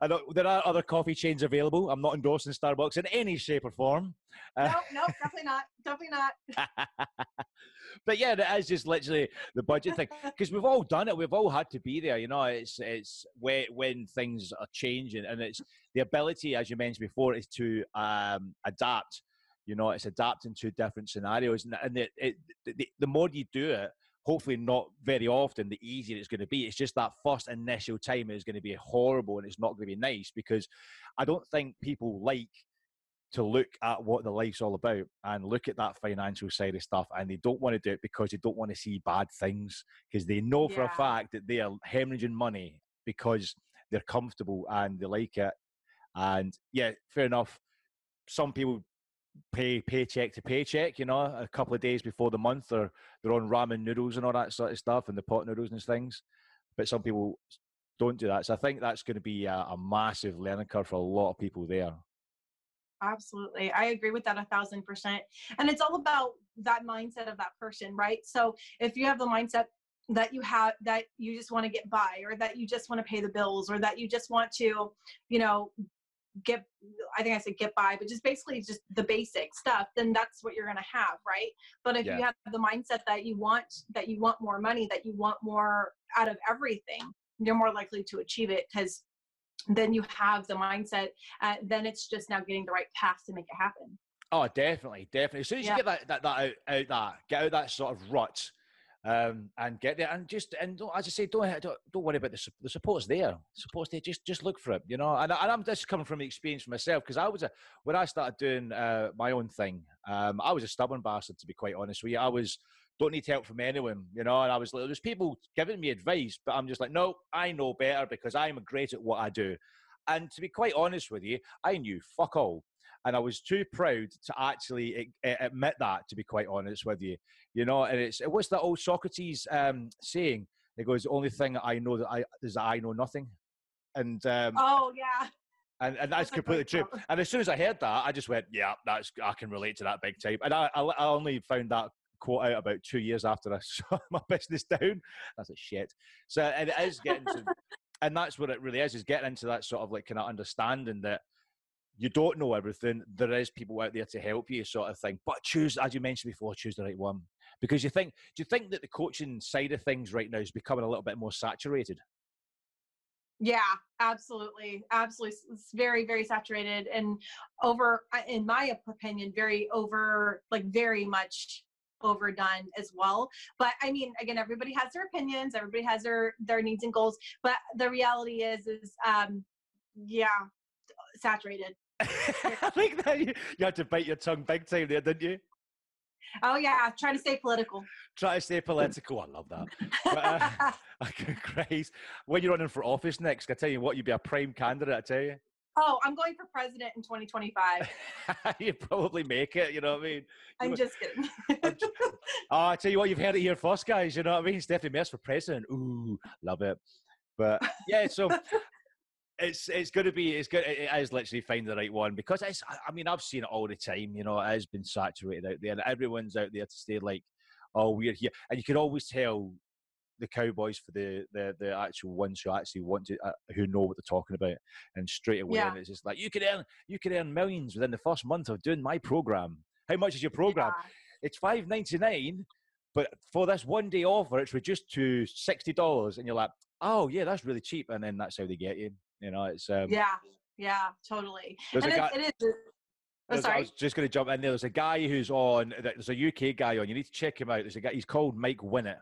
There are other coffee chains available. I'm not endorsing Starbucks in any shape or form. No, Nope, nope, definitely not. Definitely not. but yeah, it is just literally the budget thing because we've all done it. We've all had to be there. You know, it's it's when when things are changing, and it's the ability, as you mentioned before, is to um, adapt. You know, it's adapting to different scenarios, and, and it, it, the, the more you do it, hopefully not very often, the easier it's going to be. It's just that first initial time is going to be horrible, and it's not going to be nice because I don't think people like to look at what the life's all about and look at that financial side of stuff and they don't want to do it because they don't want to see bad things because they know for a fact that they are hemorrhaging money because they're comfortable and they like it and yeah fair enough some people pay paycheck to paycheck you know a couple of days before the month or they're on ramen noodles and all that sort of stuff and the pot noodles and things but some people don't do that so i think that's going to be a, a massive learning curve for a lot of people there Absolutely. I agree with that a thousand percent. And it's all about that mindset of that person, right? So if you have the mindset that you have that you just want to get by or that you just want to pay the bills or that you just want to, you know, get I think I said get by, but just basically just the basic stuff, then that's what you're gonna have, right? But if Yeah. you have the mindset that you want that you want more money, that you want more out of everything, you're more likely to achieve it because then you have the mindset uh, then it's just now getting the right path to make it happen Oh, definitely, definitely. As soon as Yeah. you get that, that, that out, out that, get out that sort of rut, um, and get there, and just and as I say, don't don't, don't worry about the the support's there. Support's there. Just just look for it, you know. And, and I'm just coming from the experience for myself because I was a when I started doing uh, my own thing, um, I was a stubborn bastard to be quite honest with you. I was don't need help from anyone, you know. And I was like, there's people giving me advice, but I'm just like, no, I know better because I'm great at what I do. And to be quite honest with you, I knew fuck all and I was too proud to actually a- a- admit that. To be quite honest with you, you know, and it's what's that old Socrates um, saying? It goes, "The only thing I know that I is that I know nothing," and um, oh yeah and, and that's completely true. And as soon as I heard that, I just went, "Yeah, that's I can relate to that big time." And I, I, I only found that quote out about two years after I shut my business down. That's a shit. So and it is getting to, and that's what it really is: is getting into that sort of like kind of understanding that you don't know everything. There is people out there to help you, sort of thing. But choose, as you mentioned before, choose the right one because you think. Do you think that the coaching side of things right now is becoming a little bit more saturated? yeah absolutely absolutely it's very very saturated and over in my opinion very over like very much overdone as well but i mean again everybody has their opinions everybody has their their needs and goals but the reality is is um yeah saturated I think that you, you had to bite your tongue big time there, didn't you? oh yeah trying to stay political Try to stay political. I love that. But, uh, Christ. When you're running for office next, I tell you what, you'd be a prime candidate, I tell you. oh i'm going for president in 2025 you probably make it, you know what I mean? i'm know- just kidding I'm Oh, I tell you what, you've heard it here first, guys. You know what I mean? Stephanie Mearse for president. Ooh, love it. But yeah, so it's it's going to be it's good. It is literally find the right one because it's. I- I mean, I've seen it all the time. You know, it has been saturated out there, and everyone's out there to stay like, oh, we're here, and you can always tell the cowboys for the the, the actual ones who actually want to uh, who know what they're talking about and straight away Yeah. and it's just like you could earn you could earn millions within the first month of doing my program how much is your program Yeah. it's five ninety nine, but for this one day offer, it's reduced to sixty dollars, and you're like, oh yeah, that's really cheap, and then that's how they get you. You know, it's um, yeah, yeah, totally. And guy- it is. Oh, There's- I was just going to jump in there. There's a guy who's on. There's a UK guy on. You need to check him out. There's a guy. He's called Mike Winnet,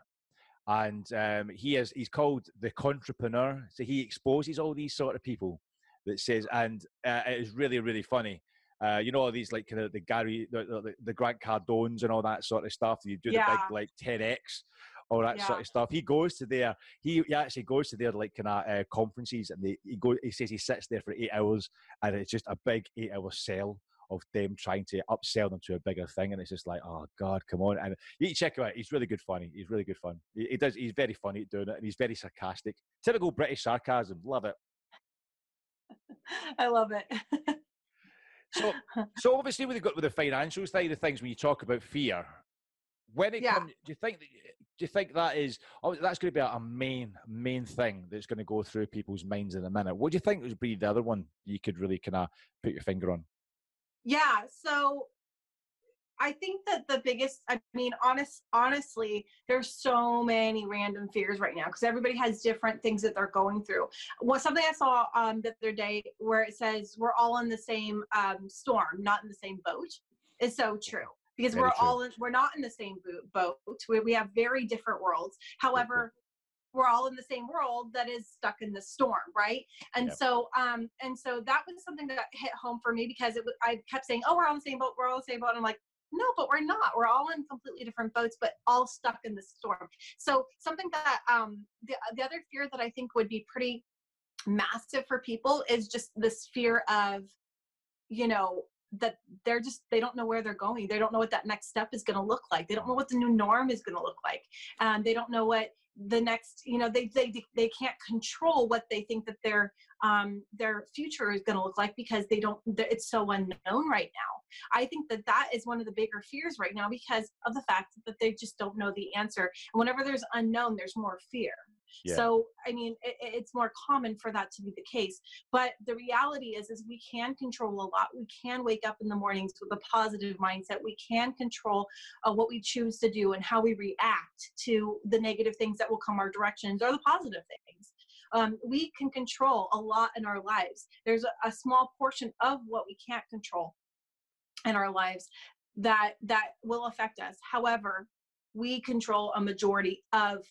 and um, he is. He's called the Entrepreneur. So he exposes all these sort of people that says, and uh, it is really, really funny. Uh, you know all these like kind of the Gary, the, the, the Grant Cardones and all that sort of stuff. You do the big like 10x, all that sort of stuff. He goes to their. He, he actually goes to their like kind of uh, conferences, and they, he go. He says he sits there for eight hours, and it's just a big eight-hour sell of them trying to upsell them to a bigger thing, and it's just like, oh god, come on! And you check him out. He's really good funny. He's really good fun. He, he does. He's very funny at doing it, and he's very sarcastic. Typical British sarcasm. Love it. I love it. So, so obviously, with the with the financial side of things, when you talk about fear, when it Yeah. comes, do you think that, do you think that is oh, that's going to be a main main thing that's going to go through people's minds in a minute? What do you think would be the other one you could really kind of put your finger on? Yeah, so I think that the biggest I mean honest honestly there's so many random fears right now because everybody has different things that they're going through. What something I saw um the other day where it says we're all in the same um storm, not in the same boat is so true. Because Very we're true. all in, we're not in the same bo- boat. We, we have very different worlds. However, we're all in the same world that is stuck in the storm, right? And Yep. so, um, and so that was something that hit home for me because it was, I kept saying, "Oh, we're in the same boat. We're all in the same boat." And I'm like, no, but we're not. We're all in completely different boats, but all stuck in the storm. So something that um, the the other fear that I think would be pretty massive for people is just this fear of, you know, that they're just they don't know where they're going. They don't know what that next step is going to look like. They don't know what the new norm is going to look like. Um, they don't know what the next you know they they they can't control what they think that their um their future is going to look like because they don't it's so unknown right now i think that that is one of the bigger fears right now because of the fact that they just don't know the answer and whenever there's unknown there's more fear Yeah. so i mean it, it's more common for that to be the case but the reality is is we can control a lot. We can wake up in the mornings with a positive mindset. We can control uh, what we choose to do and how we react to the negative things that will come our directions or the positive things. Um, we can control a lot in our lives. There's a, a small portion of what we can't control in our lives that that will affect us. However we control a majority of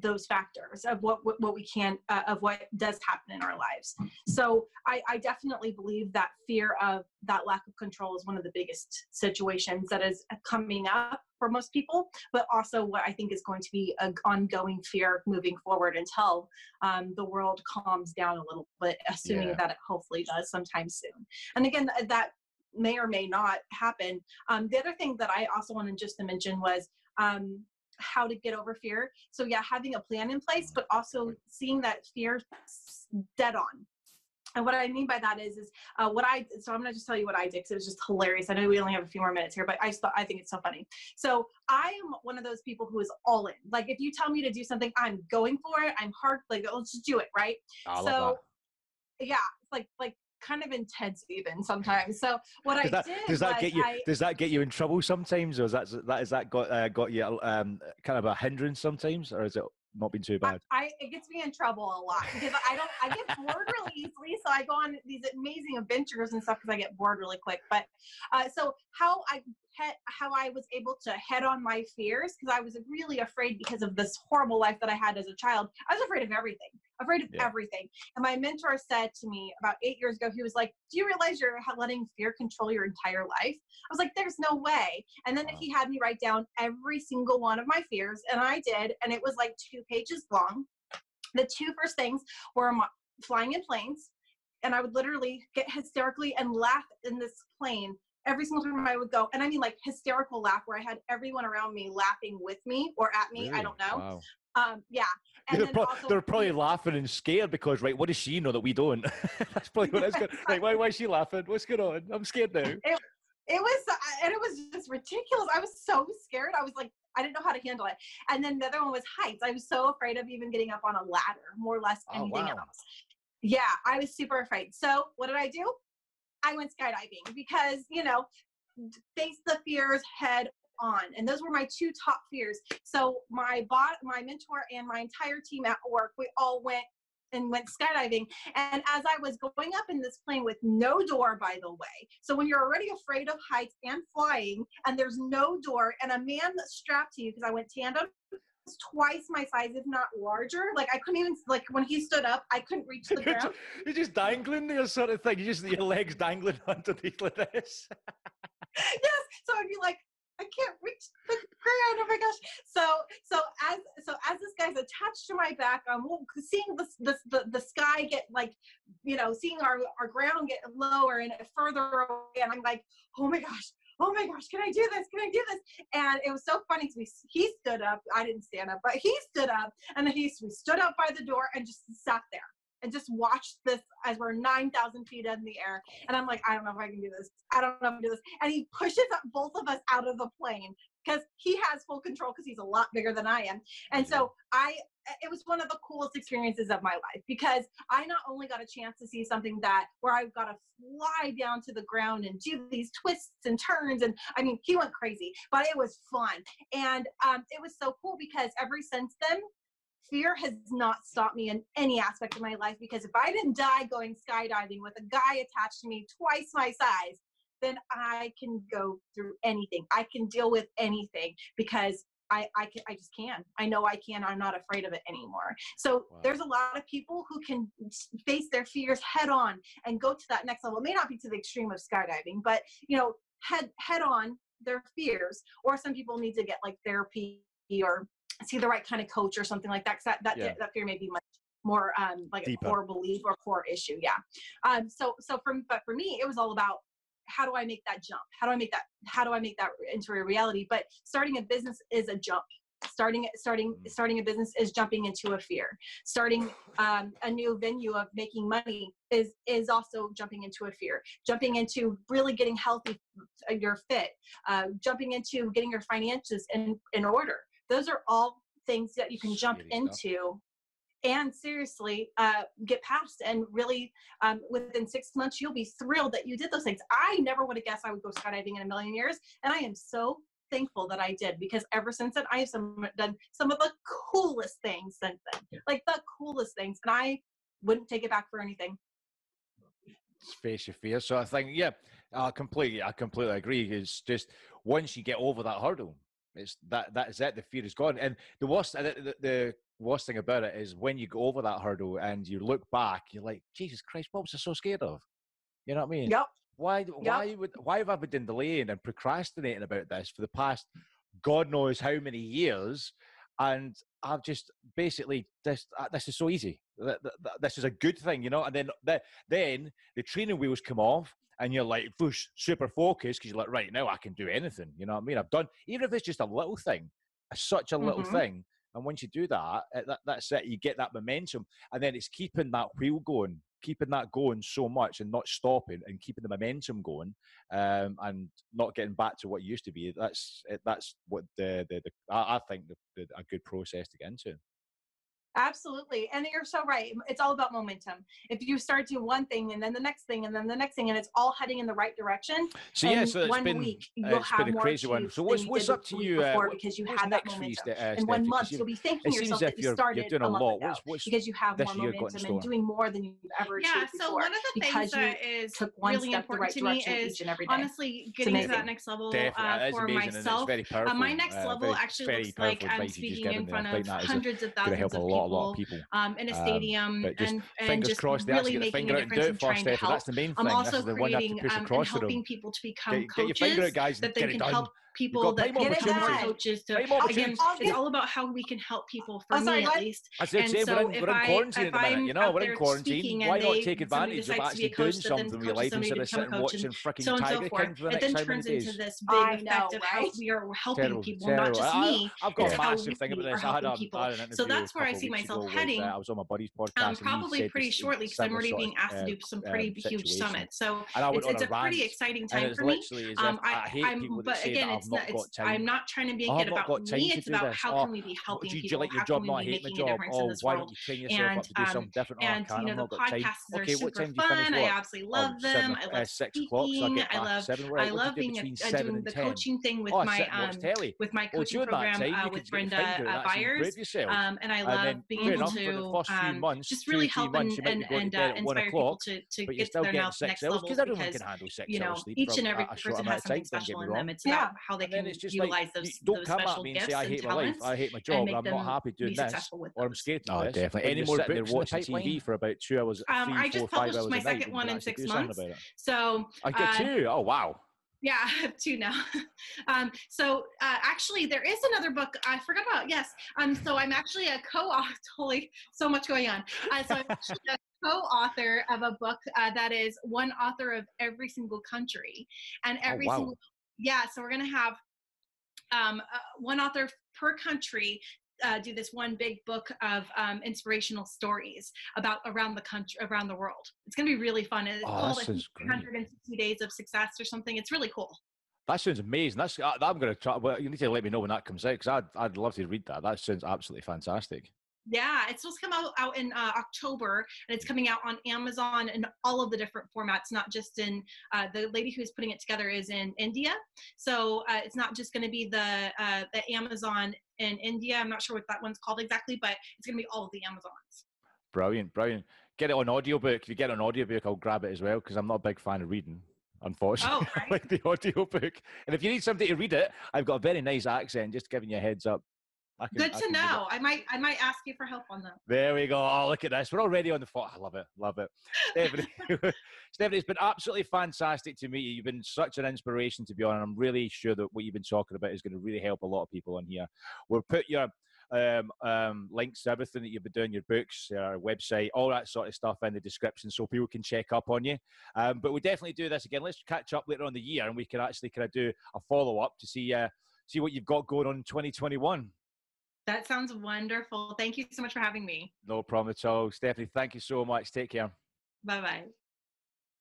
those factors of what what, what we can uh, of what does happen in our lives. So I, I definitely believe that fear of that lack of control is one of the biggest situations that is coming up for most people but also what i think is going to be an ongoing fear moving forward until um, the world calms down a little bit assuming Yeah. that it hopefully does sometime soon. And again that may or may not happen. Um, the other thing that i also wanted just to mention was um, how to get over fear. So yeah, having a plan in place, but also seeing that fear dead on. And what I mean by that is, is uh, what I so I'm gonna just tell you what I did because it was just hilarious. I know we only have a few more minutes here, but I just thought I think it's so funny. So I am one of those people who is all in. Like if you tell me to do something, I'm going for it. I'm hard. Like let's just do it, right? I so yeah, it's like like kind of intense even sometimes. So what that. I Does that, did does that get you? I, does that get you in trouble sometimes, or is that that is that got uh, got you um, kind of a hindrance sometimes, or is it not been too I, bad? I it gets me in trouble a lot because I don't I get bored really easily. So I go on these amazing adventures and stuff because I get bored really quick. But uh, so how I he- how I was able to head on my fears because I was really afraid because of this horrible life that I had as a child. I was afraid of everything, afraid of Yeah. everything. And my mentor said to me about eight years ago, he was like, "Do you realize you're letting fear control your entire life?" I was like, "There's no way." And then Wow. he had me write down every single one of my fears, and I did, and it was like two pages long. The two first things were my, flying in planes, and I would literally get hysterically and laugh in this plane every single time I would go. And I mean like hysterical laugh where I had everyone around me laughing with me or at me. I don't know. Wow. Um, yeah. And They're, then pro- also they're probably laughing and scared because, right, what does she know that we don't? That's probably what it's going Right, why, why is she laughing? What's going on? I'm scared now. it was uh, and it was just ridiculous i was so scared i was like i didn't know how to handle it and then the other one was heights i was so afraid of even getting up on a ladder more or less Oh, anything wow. else yeah i was super afraid so what did i do i went skydiving because you know face the fears head on. And those were my two top fears. So my bot, my mentor and my entire team at work, we all went and went skydiving. And as I was going up in this plane with no door, by the way, so when you're already afraid of heights and flying, and there's no door, and a man that's strapped to you, because I went tandem, twice my size, if not larger. Like I couldn't even like when he stood up, I couldn't reach the ground. You're just dangling there, sort of thing. You just your legs dangling underneath like this. yes. So I'd be like, I can't reach the ground. Oh my gosh. So so as so as this guy's attached to my back, I'm seeing the the the, the sky get like, you know, seeing our our ground get lower and further away, and I'm like, oh my gosh. Oh my gosh, can I do this? Can I do this? And it was so funny because he stood up. I didn't stand up, but he stood up and he we stood up by the door and just sat there and just watched this as we're 9,000 feet in the air. And I'm like, I don't know if I can do this. I don't know if I can do this. And he pushes both of us out of the plane because he has full control because he's a lot bigger than I am. And so I, it was one of the coolest experiences of my life because I not only got a chance to see something that where I've got to fly down to the ground and do these twists and turns. And I mean, he went crazy, but it was fun. And um, it was so cool because ever since then, fear has not stopped me in any aspect of my life because if I didn't die going skydiving with a guy attached to me twice my size, then I can go through anything. I can deal with anything because I, I, can, I just can. I know I can. I'm not afraid of it anymore. So wow. there's a lot of people who can face their fears head on and go to that next level. It may not be to the extreme of skydiving, but you know, head head on their fears. Or some people need to get like therapy or see the right kind of coach or something like that. Cause that, that, yeah. that fear may be much more um, like Deeper. a core belief or core issue. Yeah. Um, so, so for, but for me, it was all about how do I make that jump? How do I make that, how do I make that into a reality? But starting a business is a jump starting starting mm. starting a business is jumping into a fear starting um, a new venue of making money is is also jumping into a fear jumping into really getting healthy uh, you're fit uh, jumping into getting your finances in in order those are all things that you can jump into and seriously uh, get past and really um, within six months you'll be thrilled that you did those things i never would have guessed i would go skydiving in a million years and i am so thankful that i did because ever since then i have some, done some of the coolest things since then yeah. like the coolest things and i wouldn't take it back for anything face your fear so i think yeah i completely i completely agree it's just once you get over that hurdle it's that that is it. The fear is gone. And the worst, the, the, worst thing about it is when you go over that hurdle and you look back, you're like, Jesus Christ, what was I so scared of? You know what I mean? Yep. Why? Yep. Why would? Why have I been delaying and procrastinating about this for the past, God knows how many years? And I've just basically this. Uh, this is so easy. This is a good thing, you know. And then then the training wheels come off, and you're like super focused because you're like, right now I can do anything. You know what I mean? I've done even if it's just a little thing, such a little mm-hmm. thing. And once you do that, that, that's it. You get that momentum, and then it's keeping that wheel going, keeping that going so much, and not stopping, and keeping the momentum going, um, and not getting back to what you used to be. That's that's what the the, the I, think the, the, a good process to get into. Absolutely. And you're so right. It's all about momentum. If you start doing one thing and then the next thing and then the next thing and it's all heading in the right direction. So yeah, so one been, week you'll uh, have more crazy one. So what's what's up to you uh, because you had that momentum. uh, in one month you'll be thanking yourself that you started you're doing a, lot. What's, what's because you have more momentum and doing more than you've ever yeah, achieved so one of the things that is really important to me is honestly getting to that next level uh, for myself. Uh, my next level actually looks like I'm speaking in front of hundreds of thousands of people um, in a um, stadium um, and, and just crossed, really making a difference and trying to help. That's the main thing. I'm also creating um, and helping people to become get, coaches get out, that they can help people that get it coaches to again it's all about how we can help people for oh, me at least. I said, and say, so we're in, we're in quarantine at the minute you know we're in quarantine. why not take advantage of actually doing something with your life instead of sitting watching freaking Tiger King for the next it then turns into this big effect of how we are helping people not just me I've got a massive thing about this I had a so that's where I see myself heading. I was on my buddy's podcast probably pretty shortly because I'm already being asked to do some pretty huge summits so it's a pretty exciting time for me um, I, I'm, but again, it's not, it's, I'm not trying to make oh, it about me. It's about how oh, can we be helping do, people? Do you like your job? Not hate my job. Oh, why don't you train yourself and, up to do um, something different? Oh, and you know the podcasts are super fun. I absolutely love them. I love speaking. I love I love being doing the coaching thing with my um with my coaching program uh, with Brenda Byers. Um, and I love being able to um, just really help and and uh, inspire people to to get to their next level because you know each and every person has something special in them. It's about how they can utilize those special gifts and talents. I hate my job. I'm not happy doing this, or I'm scared. Oh, definitely. Any more books watching TV for about two hours? Um, I just published my second one in six months. So I get uh, two. Oh wow. Yeah, I have two now. um, so uh, actually, there is another book I forgot about. Yes. Um, so I'm actually a co-author. Holy, so much going on. Uh, so I'm actually a co-author of a book uh, that is one author of every single country, and oh, every oh, wow. single yeah. So we're gonna have um, uh, one author per country uh, do this one big book of um, inspirational stories about around the country, around the world. It's going to be really fun. It's oh, called 160 Days of Success or something. It's really cool. That sounds amazing. That's I'm going to try. Well, you need to let me know when that comes out because I'd I'd love to read that. That sounds absolutely fantastic. Yeah, it's supposed to come out, out in uh, October, and it's coming out on Amazon in all of the different formats, not just in uh, the lady who's putting it together is in India. So uh, it's not just going to be the uh, the Amazon in India. I'm not sure what that one's called exactly, but it's going to be all of the Amazons. Brilliant, brilliant. Get it on audiobook. If you get an audiobook, I'll grab it as well because I'm not a big fan of reading unfortunately, oh, right. like the audiobook. And if you need somebody to read it, I've got a very nice accent, just giving you a heads up. Can, Good to know. I might I might ask you for help on that. There we go. Oh, look at this. We're already on the phone. I love it. Love it. Stephanie, Stephanie, it's been absolutely fantastic to meet you. You've been such an inspiration to be on, and I'm really sure that what you've been talking about is going to really help a lot of people on here. We'll put your um, um, links to everything that you've been doing, your books, your website, all that sort of stuff in the description so people can check up on you. Um, but we'll definitely do this again. Let's catch up later on the year and we can actually kind of do a follow up to see uh, see what you've got going on in 2021. That sounds wonderful. Thank you so much for having me. No problem at all. Stephanie, thank you so much. Take care. Bye bye.